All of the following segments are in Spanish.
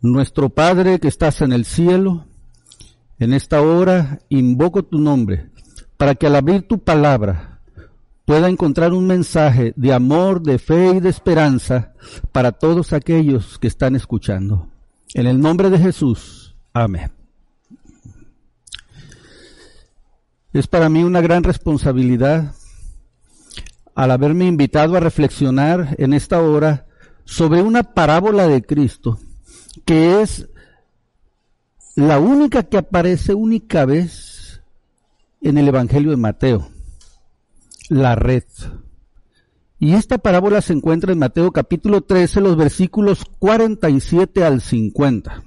Nuestro Padre que estás en el cielo, en esta hora invoco tu nombre para que al abrir tu palabra pueda encontrar un mensaje de amor, de fe y de esperanza para todos aquellos que están escuchando. En el nombre de Jesús. Amén. Es para mí una gran responsabilidad al haberme invitado a reflexionar en esta hora sobre una parábola de Cristo que es la única que aparece única vez en el Evangelio de Mateo, la red. Y esta parábola se encuentra en Mateo capítulo 13, los versículos 47 al 50.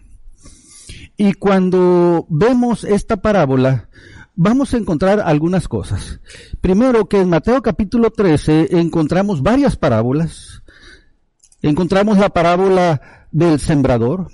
Y cuando vemos esta parábola, vamos a encontrar algunas cosas. Primero, que en Mateo capítulo 13 encontramos varias parábolas. Encontramos la parábola del sembrador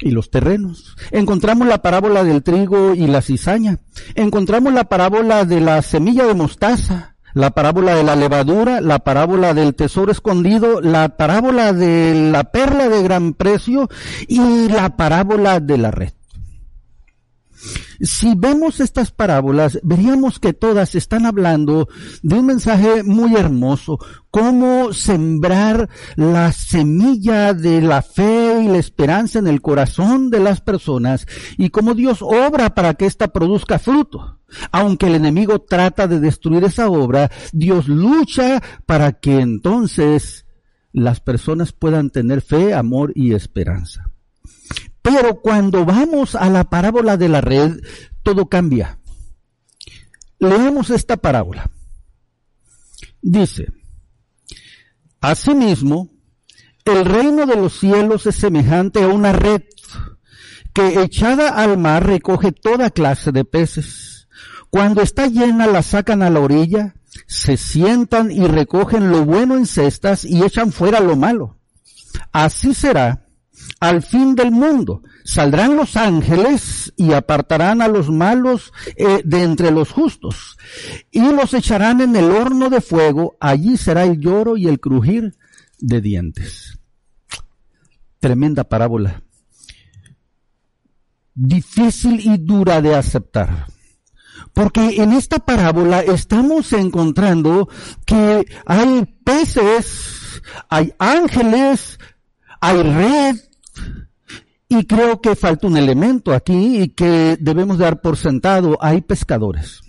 y los terrenos. Encontramos la parábola del trigo y la cizaña. Encontramos la parábola de la semilla de mostaza, la parábola de la levadura, la parábola del tesoro escondido, la parábola de la perla de gran precio y la parábola de la red. Si vemos estas parábolas, veríamos que todas están hablando de un mensaje muy hermoso, cómo sembrar la semilla de la fe y la esperanza en el corazón de las personas y cómo Dios obra para que ésta produzca fruto. Aunque el enemigo trata de destruir esa obra, Dios lucha para que entonces las personas puedan tener fe, amor y esperanza. Pero cuando vamos a la parábola de la red, todo cambia. Leemos esta parábola. Dice, Asimismo, el reino de los cielos es semejante a una red que echada al mar recoge toda clase de peces. Cuando está llena la sacan a la orilla, se sientan y recogen lo bueno en cestas y echan fuera lo malo. Así será al fin del mundo. Saldrán los ángeles y apartarán a los malos eh, de entre los justos y los echarán en el horno de fuego. Allí será el lloro y el crujir de dientes. Tremenda parábola. Difícil y dura de aceptar. Porque en esta parábola estamos encontrando que hay peces, hay ángeles, hay red, y creo que falta un elemento aquí y que debemos dar por sentado. Hay pescadores.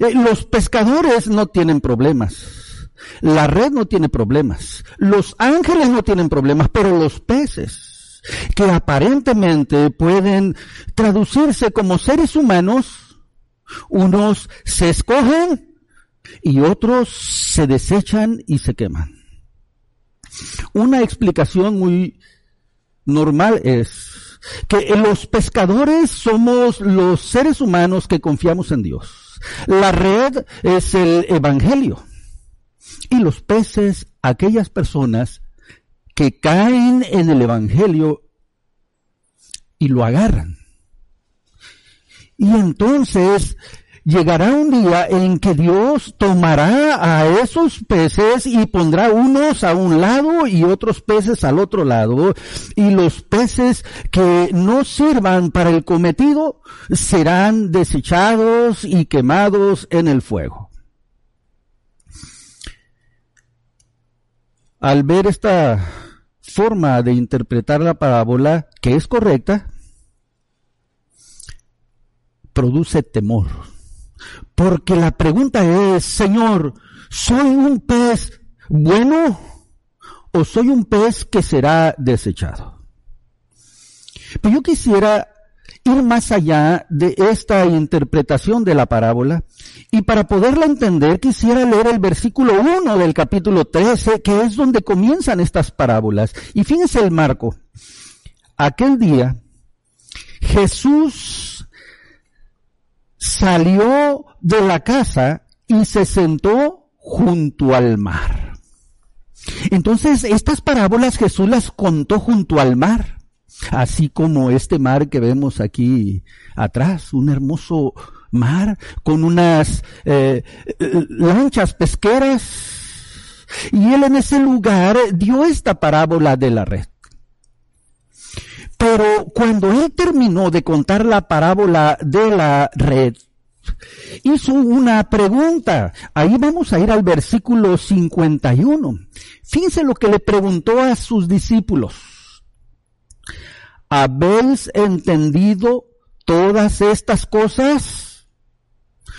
Eh, los pescadores no tienen problemas. La red no tiene problemas. Los ángeles no tienen problemas, pero los peces, que aparentemente pueden traducirse como seres humanos, unos se escogen y otros se desechan y se queman. Una explicación muy normal es que los pescadores somos los seres humanos que confiamos en Dios. La red es el Evangelio. Y los peces, aquellas personas que caen en el Evangelio y lo agarran. Y entonces llegará un día en que Dios tomará a esos peces y pondrá unos a un lado y otros peces al otro lado y los peces que no sirvan para el cometido serán desechados y quemados en el fuego. Al ver esta forma de interpretar la parábola, que es correcta, produce temor porque la pregunta es, Señor, ¿soy un pez bueno o soy un pez que será desechado? Pero yo quisiera ir más allá de esta interpretación de la parábola y para poderla entender quisiera leer el versículo 1 del capítulo 13 que es donde comienzan estas parábolas. Y fíjense el marco. Aquel día Jesús salió de la casa y se sentó junto al mar. Entonces, estas parábolas Jesús las contó junto al mar, así como este mar que vemos aquí atrás, un hermoso mar con unas eh, lanchas pesqueras. Y él en ese lugar dio esta parábola de la red. Pero cuando él terminó de contar la parábola de la red, hizo una pregunta. Ahí vamos a ir al versículo 51. Fíjense lo que le preguntó a sus discípulos. ¿Habéis entendido todas estas cosas?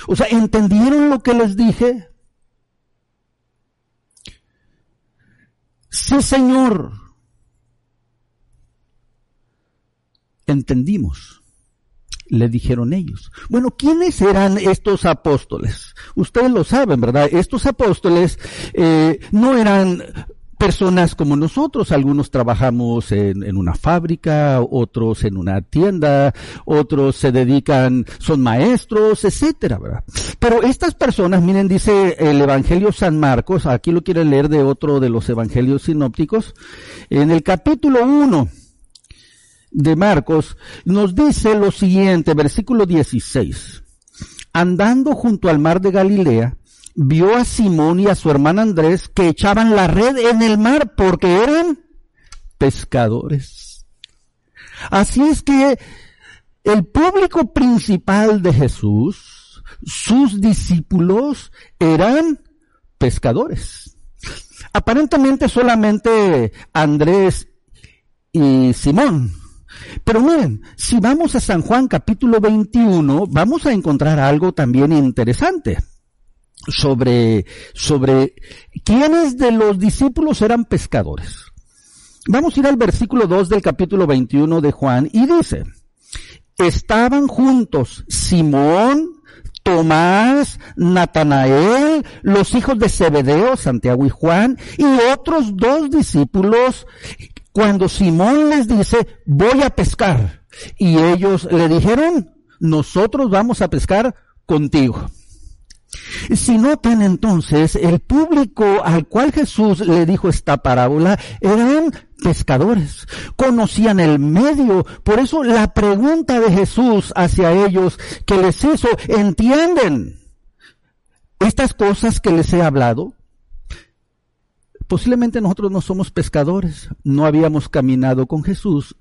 O sea, ¿entendieron lo que les dije? Sí, Señor. Entendimos le dijeron ellos. Bueno, ¿quiénes eran estos apóstoles? Ustedes lo saben, ¿verdad? Estos apóstoles eh, no eran personas como nosotros, algunos trabajamos en, una fábrica, otros en una tienda, otros se dedican, son maestros, etcétera, ¿verdad? Pero estas personas, miren, dice el Evangelio San Marcos, aquí lo quieren leer de otro de los evangelios sinópticos, en el capítulo 1, de Marcos nos dice lo siguiente, versículo 16. Andando junto al mar de Galilea, vio a Simón y a su hermano Andrés que echaban la red en el mar porque eran pescadores. Así es que el público principal de Jesús, sus discípulos, eran pescadores. Aparentemente solamente Andrés y Simón pero miren, si vamos a San Juan capítulo 21, vamos a encontrar algo también interesante sobre, sobre quiénes de los discípulos eran pescadores. Vamos a ir al versículo 2 del capítulo 21 de Juan y dice, estaban juntos Simón, Tomás, Natanael, los hijos de Zebedeo, Santiago y Juan, y otros dos discípulos cuando Simón les dice, voy a pescar, y ellos le dijeron, nosotros vamos a pescar contigo. Si notan entonces, el público al cual Jesús le dijo esta parábola eran pescadores, conocían el medio, por eso la pregunta de Jesús hacia ellos que les hizo, ¿entienden estas cosas que les he hablado? Posiblemente nosotros no somos pescadores, no habíamos caminado con Jesús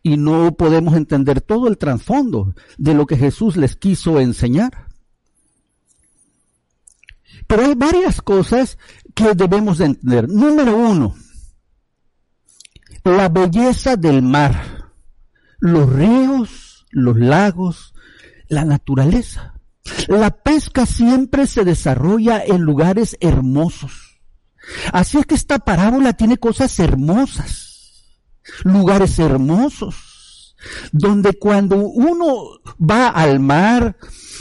y no podemos entender todo el trasfondo de lo que Jesús les quiso enseñar. Pero hay varias cosas que debemos de entender. Número uno, la belleza del mar, los ríos, los lagos, la naturaleza. La pesca siempre se desarrolla en lugares hermosos Así es que esta parábola tiene cosas hermosas, lugares hermosos, donde cuando uno va al mar,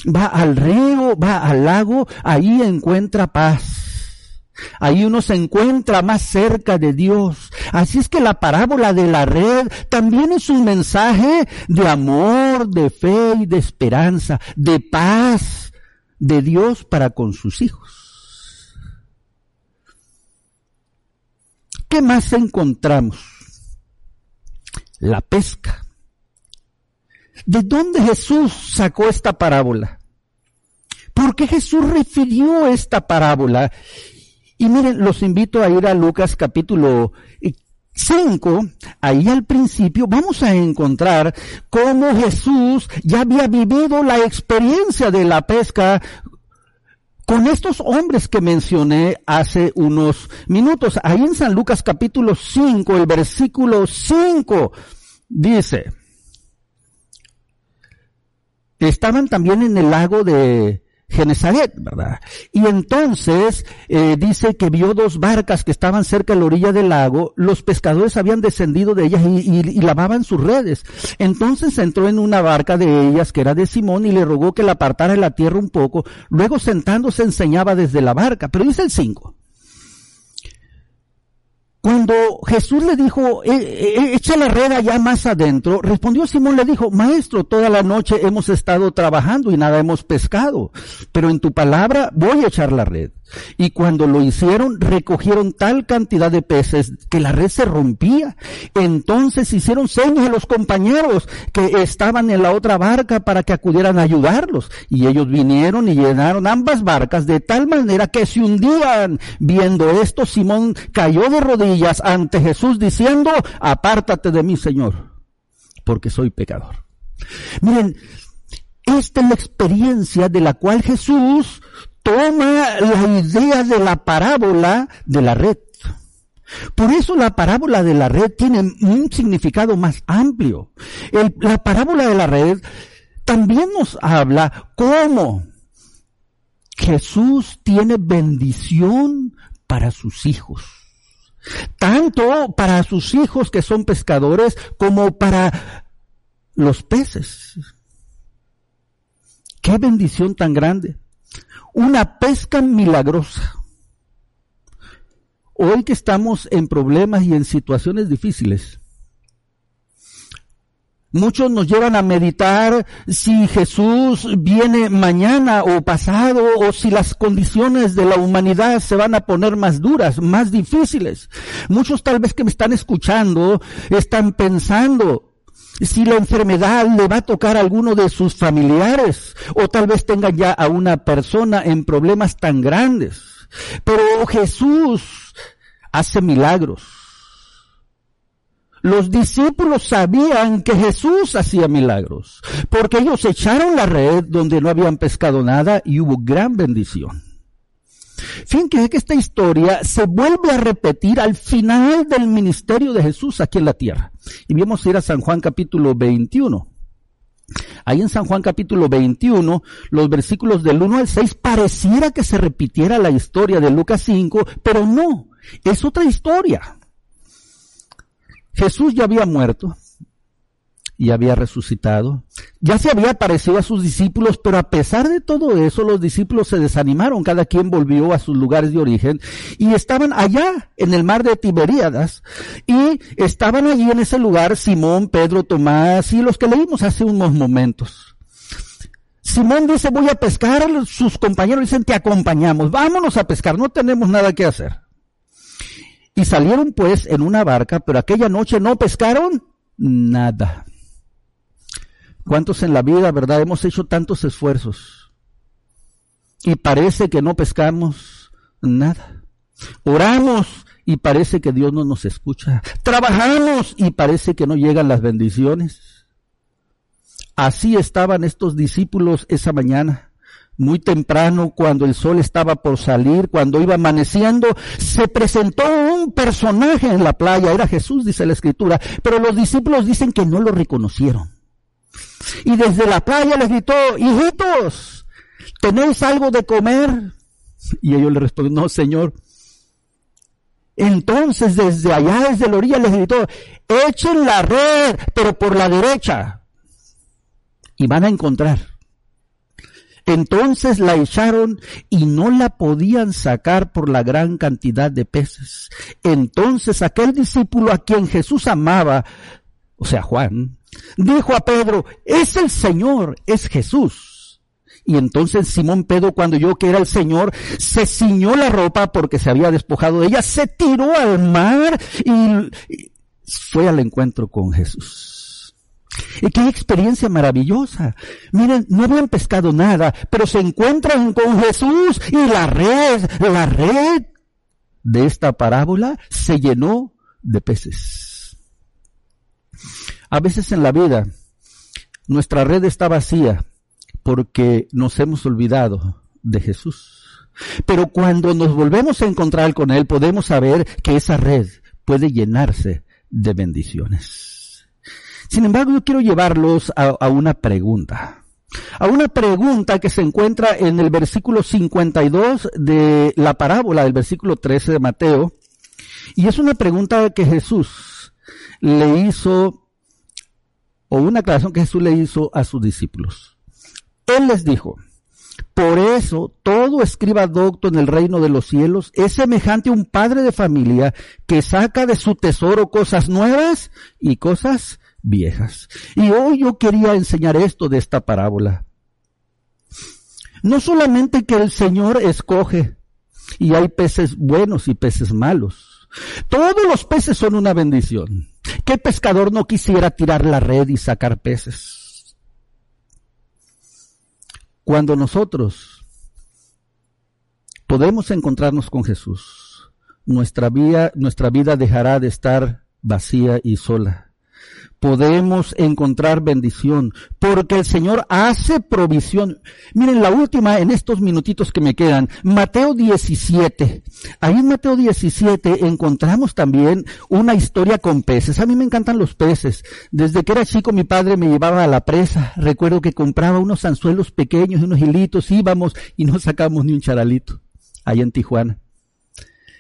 va al río, va al lago, ahí encuentra paz. Ahí uno se encuentra más cerca de Dios. Así es que la parábola de la red también es un mensaje de amor, de fe y de esperanza, de paz de Dios para con sus hijos. ¿Qué más encontramos? La pesca. ¿De dónde Jesús sacó esta parábola? ¿Por qué Jesús refirió esta parábola? Y miren, los invito a ir a Lucas capítulo 5, ahí al principio vamos a encontrar cómo Jesús ya había vivido la experiencia de la pesca con estos hombres que mencioné hace unos minutos. Ahí en San Lucas capítulo 5, el versículo 5 dice, estaban también en el lago de Genesaret, ¿verdad? Y entonces eh, dice que vio dos barcas que estaban cerca de la orilla del lago, los pescadores habían descendido de ellas y, lavaban sus redes. Entonces entró en una barca de ellas que era de Simón y le rogó que la apartara de la tierra un poco, luego sentándose enseñaba desde la barca, pero dice el 5. Cuando Jesús le dijo, eh, eh, echa la red allá más adentro, respondió Simón, le dijo, maestro, toda la noche hemos estado trabajando y nada hemos pescado, pero en tu palabra voy a echar la red. Y cuando lo hicieron, recogieron tal cantidad de peces que la red se rompía. Entonces hicieron señas a los compañeros que estaban en la otra barca para que acudieran a ayudarlos. Y ellos vinieron y llenaron ambas barcas de tal manera que se hundían. Viendo esto, Simón cayó de rodillas ante Jesús diciendo, apártate de mí, Señor. porque soy pecador. Miren, esta es la experiencia de la cual Jesús toma la idea de la parábola de la red. Por eso la parábola de la red tiene un significado más amplio. la parábola de la red también nos habla cómo Jesús tiene bendición para sus hijos. Tanto para sus hijos que son pescadores como para los peces. Qué bendición tan grande. Una pesca milagrosa. Hoy que estamos en problemas y en situaciones difíciles, Muchos nos llevan a meditar si Jesús viene mañana o pasado o si las condiciones de la humanidad se van a poner más duras, más difíciles. Muchos tal vez que me están escuchando están pensando si la enfermedad le va a tocar a alguno de sus familiares o tal vez tengan ya a una persona en problemas tan grandes. Pero Jesús hace milagros. Los discípulos sabían que Jesús hacía milagros, porque ellos echaron la red donde no habían pescado nada y hubo gran bendición. Fíjense que esta historia se vuelve a repetir al final del ministerio de Jesús aquí en la tierra. Y vamos a ir a San Juan capítulo 21. Ahí en San Juan capítulo 21, los versículos del 1 al 6, pareciera que se repitiera la historia de Lucas 5, pero no, es otra historia. Jesús ya había muerto y había resucitado. Ya se había aparecido a sus discípulos, pero a pesar de todo eso, los discípulos se desanimaron, cada quien volvió a sus lugares de origen y estaban allá en el mar de Tiberíadas y estaban allí en ese lugar Simón, Pedro, Tomás y los que leímos hace unos momentos. Simón dice, voy a pescar, sus compañeros dicen, te acompañamos, vámonos a pescar, no tenemos nada que hacer. Y salieron pues en una barca, pero aquella noche no pescaron nada. ¿Cuántos en la vida, verdad, hemos hecho tantos esfuerzos? Y parece que no pescamos nada. Oramos y parece que Dios no nos escucha. Trabajamos y parece que no llegan las bendiciones. Así estaban estos discípulos esa mañana muy temprano, cuando el sol estaba por salir, cuando iba amaneciendo, se presentó un personaje en la playa, era Jesús, dice la escritura, pero los discípulos dicen que no lo reconocieron. Y desde la playa les gritó, hijitos, ¿tenéis algo de comer? Y ellos le respondieron, no, Señor. Entonces desde allá, desde la orilla, les gritó, echen la red, pero por la derecha. Y van a encontrar entonces la echaron y no la podían sacar por la gran cantidad de peces. Entonces aquel discípulo a quien Jesús amaba, o sea Juan, dijo a Pedro, es el Señor, es Jesús. Y entonces Simón Pedro, cuando oyó que era el Señor, se ciñó la ropa porque se había despojado de ella, se tiró al mar y fue al encuentro con Jesús. Y qué experiencia maravillosa. Miren, no habían pescado nada, pero se encuentran con Jesús y la red, la red de esta parábola se llenó de peces. A veces en la vida nuestra red está vacía porque nos hemos olvidado de Jesús. Pero cuando nos volvemos a encontrar con Él podemos saber que esa red puede llenarse de bendiciones. Sin embargo, yo quiero llevarlos a, una pregunta. A una pregunta que se encuentra en el versículo 52 de la parábola del versículo 13 de Mateo. Y es una pregunta que Jesús le hizo, o una aclaración que Jesús le hizo a sus discípulos. Él les dijo, por eso todo escriba docto en el reino de los cielos es semejante a un padre de familia que saca de su tesoro cosas nuevas y cosas viejas. Y hoy yo quería enseñar esto de esta parábola. No solamente que el Señor escoge y hay peces buenos y peces malos. Todos los peces son una bendición. ¿Qué pescador no quisiera tirar la red y sacar peces? Cuando nosotros podemos encontrarnos con Jesús, nuestra vida, nuestra vida dejará de estar vacía y sola podemos encontrar bendición, porque el Señor hace provisión. Miren, la última en estos minutitos que me quedan, Mateo 17. Ahí en Mateo 17 encontramos también una historia con peces. A mí me encantan los peces. Desde que era chico mi padre me llevaba a la presa. Recuerdo que compraba unos anzuelos pequeños unos hilitos, íbamos y no sacamos ni un charalito. Ahí en Tijuana.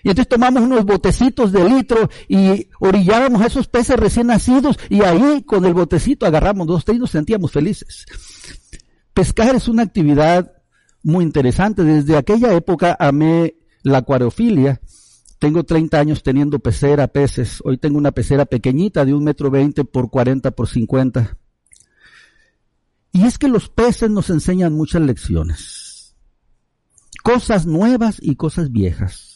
Y entonces tomamos unos botecitos de litro y orillábamos a esos peces recién nacidos y ahí con el botecito agarramos dos, y nos sentíamos felices. Pescar es una actividad muy interesante. Desde aquella época amé la acuariofilia. Tengo 30 años teniendo pecera, peces. Hoy tengo una pecera pequeñita de un metro veinte por 40 por 50. Y es que los peces nos enseñan muchas lecciones. Cosas nuevas y cosas viejas.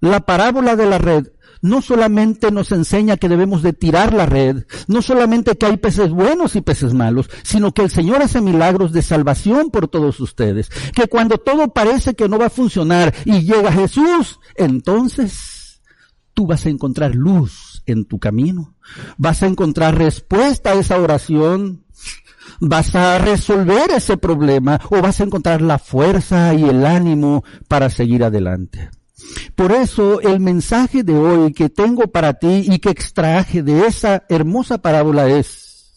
La parábola de la red no solamente nos enseña que debemos de tirar la red, no solamente que hay peces buenos y peces malos, sino que el Señor hace milagros de salvación por todos ustedes. Que cuando todo parece que no va a funcionar y llega Jesús, entonces tú vas a encontrar luz en tu camino. Vas a encontrar respuesta a esa oración. Vas a resolver ese problema o vas a encontrar la fuerza y el ánimo para seguir adelante. Por eso el mensaje de hoy que tengo para ti y que extraje de esa hermosa parábola es,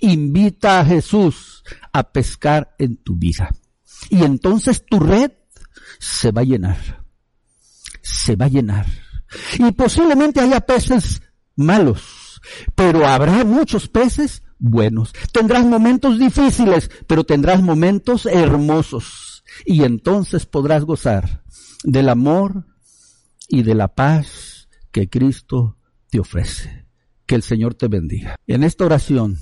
invita a Jesús a pescar en tu vida. Y entonces tu red se va a llenar. Se va a llenar. Y posiblemente haya peces malos, pero habrá muchos peces buenos. Tendrás momentos difíciles, pero tendrás momentos hermosos. Y entonces podrás gozar del amor y de la paz que Cristo te ofrece. Que el Señor te bendiga. En esta oración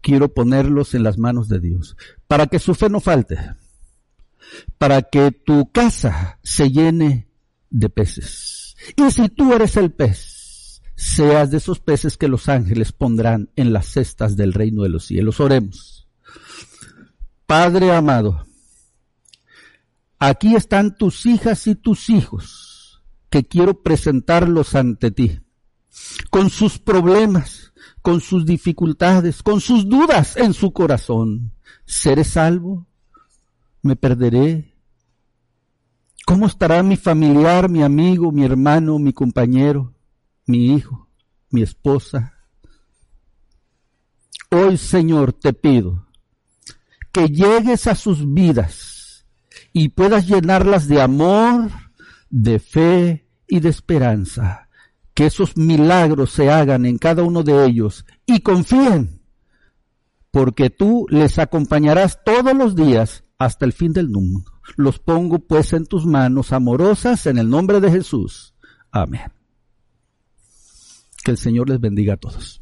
quiero ponerlos en las manos de Dios para que su fe no falte, para que tu casa se llene de peces. Y si tú eres el pez, seas de esos peces que los ángeles pondrán en las cestas del reino de los cielos. Oremos. Padre amado, aquí están tus hijas y tus hijos, que quiero presentarlos ante ti, con sus problemas, con sus dificultades, con sus dudas en su corazón. ¿Seré salvo? ¿Me perderé? ¿Cómo estará mi familiar, mi amigo, mi hermano, mi compañero, mi hijo, mi esposa? Hoy, Señor, te pido que llegues a sus vidas y puedas llenarlas de amor, de fe y de esperanza. Que esos milagros se hagan en cada uno de ellos y confíen, porque tú les acompañarás todos los días hasta el fin del mundo. Los pongo pues en tus manos amorosas en el nombre de Jesús. Amén. Que el Señor les bendiga a todos.